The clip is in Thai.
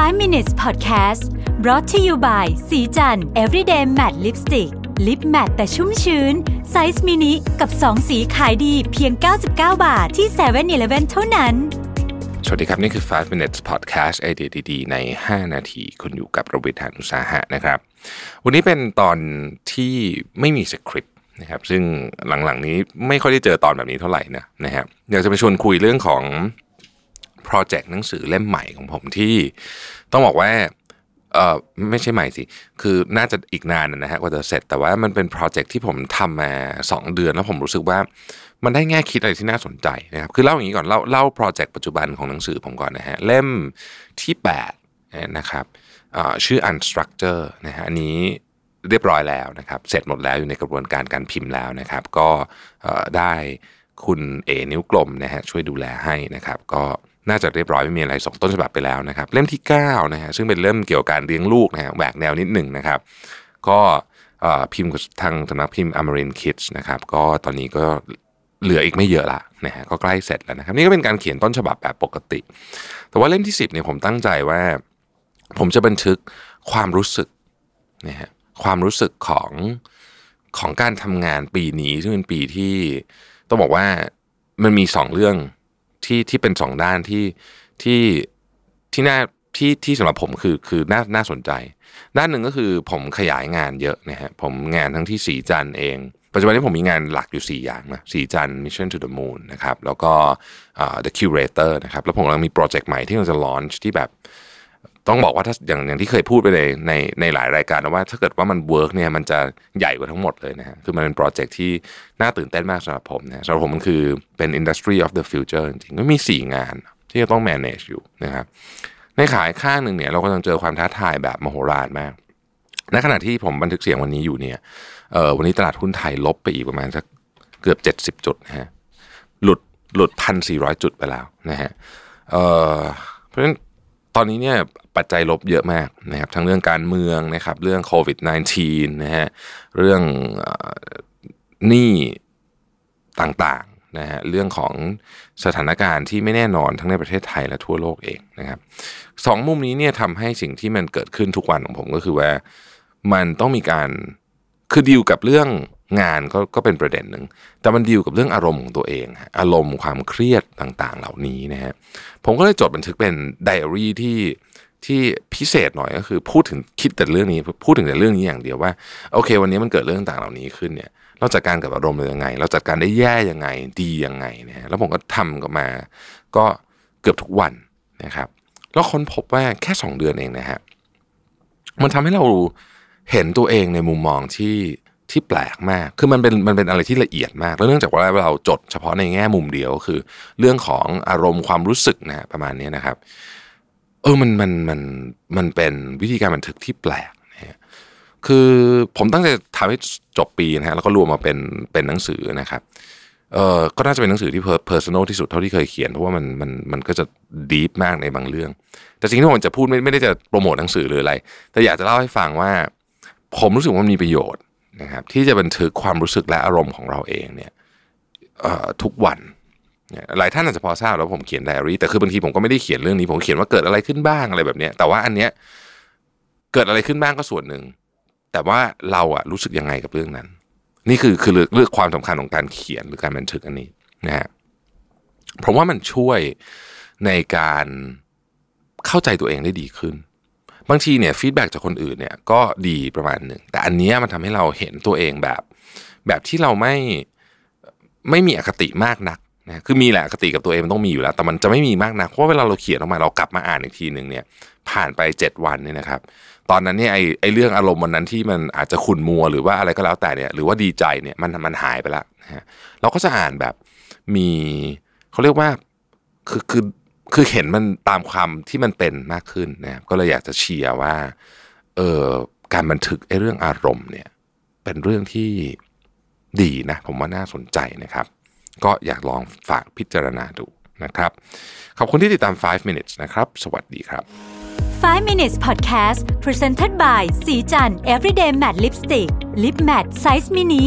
5 minutes podcast brought to you by ศรีจันทร์ everyday matte lipstick lip matte แต่ชุ่มชื้น size mini กับ 2 สีขายดีเพียง 99 บาทที่7 e เ e ่ e อเท่านั้น สวัสดีครับ นี่คือ 5 minutes podcast ไอเดียดีๆ ใน 5 นาที คุณอยู่กับรวิศ หาญอุตสาหะนะครับ วันนี้เป็นตอนที่ไม่มีสคริปต์นะครับ ซึ่งหลังๆนี้ไม่ค่อยได้เจอตอนแบบนี้เท่าไหร่นะนะครับอยากจะไปชวนคุยเรื่องของ โปรเจกต์หนังสือเล่มใหม่ของผมที่ต้องบอกว่าเออไม่ใช่ใหม่สิ คือน่าจะอีกนานนะฮะกว่าจะเสร็จ แต่ว่ามันเป็นโปรเจกต์ที่ผมทำมา 2 เดือนแล้วผมรู้สึกว่ามันได้แง่คิดอะไรที่น่าสนใจนะครับ คือเล่าอย่างนี้ก่อน เล่าเล่าโปรเจกต์ปัจจุบันของหนังสือผมก่อนนะฮะ เล่มที่8นะครับชื่อ Unstructure นะฮะ อันนี้เรียบร้อยแล้วนะครับ เสร็จหมดแล้วอยู่ในกระบวนการการพิมพ์แล้วนะครับ ก็ได้คุณเอนิ้วกลมนะฮะช่วยดูแลให้นะครับ ก็ น่าจะเรียบร้อยไม่มีอะไรส่งต้นฉบับไปแล้วนะครับ เล่มที่9นะฮะซึ่งเป็นเล่มเกี่ยวกับการเลี้ยงลูกนะฮะแหวกแนวนิดหนึ่งนะครับ ก็พิมพ์ทางสำนักพิมพ์อมรินคิดส์นะครับ ก็ตอนนี้ก็เหลืออีกไม่เยอะละนะฮะก็ใกล้เสร็จแล้วนะครับ นี่ก็เป็นการเขียนต้นฉบับแบบปกติ แต่ว่าเล่มที่ 10เนี่ยผมตั้งใจว่า ผมจะบันทึกความรู้สึกนะฮะความรู้สึกของของการทำงานปีนี้ซึ่งเป็นปีที่ต้องบอกว่ามันมีสองเรื่อง ที่ที่เป็นสองด้านที่ที่ที่น่าที่ที่สำหรับผมคือคือน่าน่าสนใจ ด้านหนึ่งก็คือผมขยายงานเยอะนะฮะผมงานทั้งที่สีจันเอง ปัจจุบันนี้ผมมีงานหลักอยู่ 4 อย่างนะสีจัน Mission to the Moon นะครับแล้วก็ uh, The Curator นะครับแล้วผมกำลังมีโปรเจกต์ใหม่ที่กำลังจะลอนช์ที่แบบ ต้องบอกว่าถ้าอย่างอย่างที่เคยพูดไปในในในหลายรายการนะว่า ถ้าเกิดว่ามัน work เนี่ยมันจะใหญ่กว่าทั้งหมดเลยนะฮะคือมันเป็น project ที่น่าตื่นเต้นมากสำหรับผมนะสำหรับผมมันคือเป็น industry of the future จริงๆก็มี 4 งานที่จะต้อง manage อยู่นะครับในขายข้างหนึ่งเนี่ยเราก็ต้องเจอความท้าทายแบบมโหฬารมากในขณะที่ผมบันทึกเสียงวันนี้อยู่เนี่ยเออวันนี้ตลาดหุ้นไทยลบไปอีกประมาณสักเกือบ 70 จุดนะฮะหลุดหลุดพันสี่ร้อยจุดไปแล้วนะฮะเออเพราะฉะนั้น ตอนนี้เนี่ยปัจจัยลบเยอะมากนะครับทั้งเรื่องการเมืองนะครับเรื่องโควิด -19 นะฮะเรื่องหนี้ต่างๆนะฮะเรื่องของสถานการณ์ที่ไม่แน่นอนทั้งในประเทศไทยและทั่วโลกเองนะครับสองมุมนี้เนี่ยทำให้สิ่งที่มันเกิดขึ้นทุกวันของผมก็คือว่ามันต้องมีการคือดีลกับเรื่อง งานก็ก็เป็นประเด็นหนึ่ง แต่มันดีลกับเรื่องอารมณ์ของตัวเอง อารมณ์ความเครียดต่างๆ เหล่านี้นะฮะผมก็เลยจดบันทึกเป็นไดอารี่ที่ที่พิเศษหน่อยก็คือพูดถึงคิดแต่เรื่องนี้พูดถึงแต่เรื่องนี้อย่างเดียวว่าโอเค วันนี้มันเกิดเรื่องต่างเหล่านี้ขึ้นเนี่ยเราจัดการกับอารมณ์ยังไง เราจัดการได้แย่ยังไงดียังไงเนี่ยแล้วผมก็ทำกับมา ก็เกือบทุกวันนะครับ แล้วค้นพบว่าแค่สองเดือนเองนะฮะมันทำให้เราเห็นตัวเองในมุมมองที่ ที่แปลกมาก คือมันเป็นมันเป็นอะไรที่ละเอียดมาก แล้วเนื่องจากว่าเราจดเฉพาะในแง่มุมเดียวคือ เรื่องของอารมณ์ความรู้สึกนะประมาณนี้นะครับ เออมันมันมันมันเป็นวิธีการบันทึกที่แปลกนะฮะคือผมตั้งใจทำให้จบปีนะฮะแล้วก็รวมมาเป็นเป็นหนังสือนะครับเออก็น่าจะเป็นหนังสือที่ personal ที่สุดเท่าที่เคยเขียนเพราะว่ามันมันมันก็จะ deep มากในบางเรื่อง แต่สิ่งที่ผมจะพูดไม่ไม่ได้จะโปรโมทหนังสือหรืออะไร แต่อยากจะเล่าให้ฟังว่า ผมรู้สึกว่ามันมีประโยชน์ นะครับที่จะบันทึกความรู้สึกและอารมณ์ของเราเองเนี่ยทุกวันหลายท่านอาจจะพอทราบแล้วผมเขียนไดอารี่แต่คือบางทีผมก็ไม่ได้เขียนเรื่องนี้ผมเขียนว่าเกิดอะไรขึ้นบ้างอะไรแบบนี้แต่ว่าอันเนี้ยเกิดอะไรขึ้นบ้างก็ส่วนหนึ่ง แต่ว่าเราอะรู้สึกยังไงกับเรื่องนั้น นี่คือคือเรื่องความสำคัญของการเขียนหรือการบันทึกอันนี้นะฮะเพราะว่ามันช่วยในการเข้าใจตัวเองได้ดีขึ้น บางทีเนี่ยฟีดแบ็จากคนอื่นเนี่ยก็ดีประมาณหนึ่งแต่อันนี้มันทำให้เราเห็นตัวเองแบบ แบบที่เราไม่ไม่มีอคติมากนักนะคือมีแหละอคติกับตัวเองมันต้องมีอยู่แล้ว แต่มันจะไม่มีมากนักเพราะเวลาเราเขียนออกมาเรากลับมาอ่านอีกทีหนึ่งเนี่ย ผ่านไปเจ็ดวันเนี่ยนะครับ ตอนนั้นเนี่ยไอไอเรื่องอารมณ์วันนั้นที่มันอาจจะขุ่นมัวหรือว่าอะไรก็แล้วแต่เนี่ย หรือว่าดีใจเนี่ยมันมันหายไปแล้วนะฮะเราก็จะอ่านแบบมีเขาเรียกว่าคือคือ คือเห็นมันตามความที่มันเป็นมากขึ้นนะก็เลยอยากจะเชียร์ว่าเออการบันทึกไอ้เรื่องอารมณ์เนี่ยเป็นเรื่องที่ดีนะผมว่าน่าสนใจนะครับ ก็อยากลองฝากพิจารณาดูนะครับ ขอบคุณที่ติดตาม 5 minutes นะครับ สวัสดีครับ 5 minutes podcast presented by สีจัน everyday matte lipstick lip matte size mini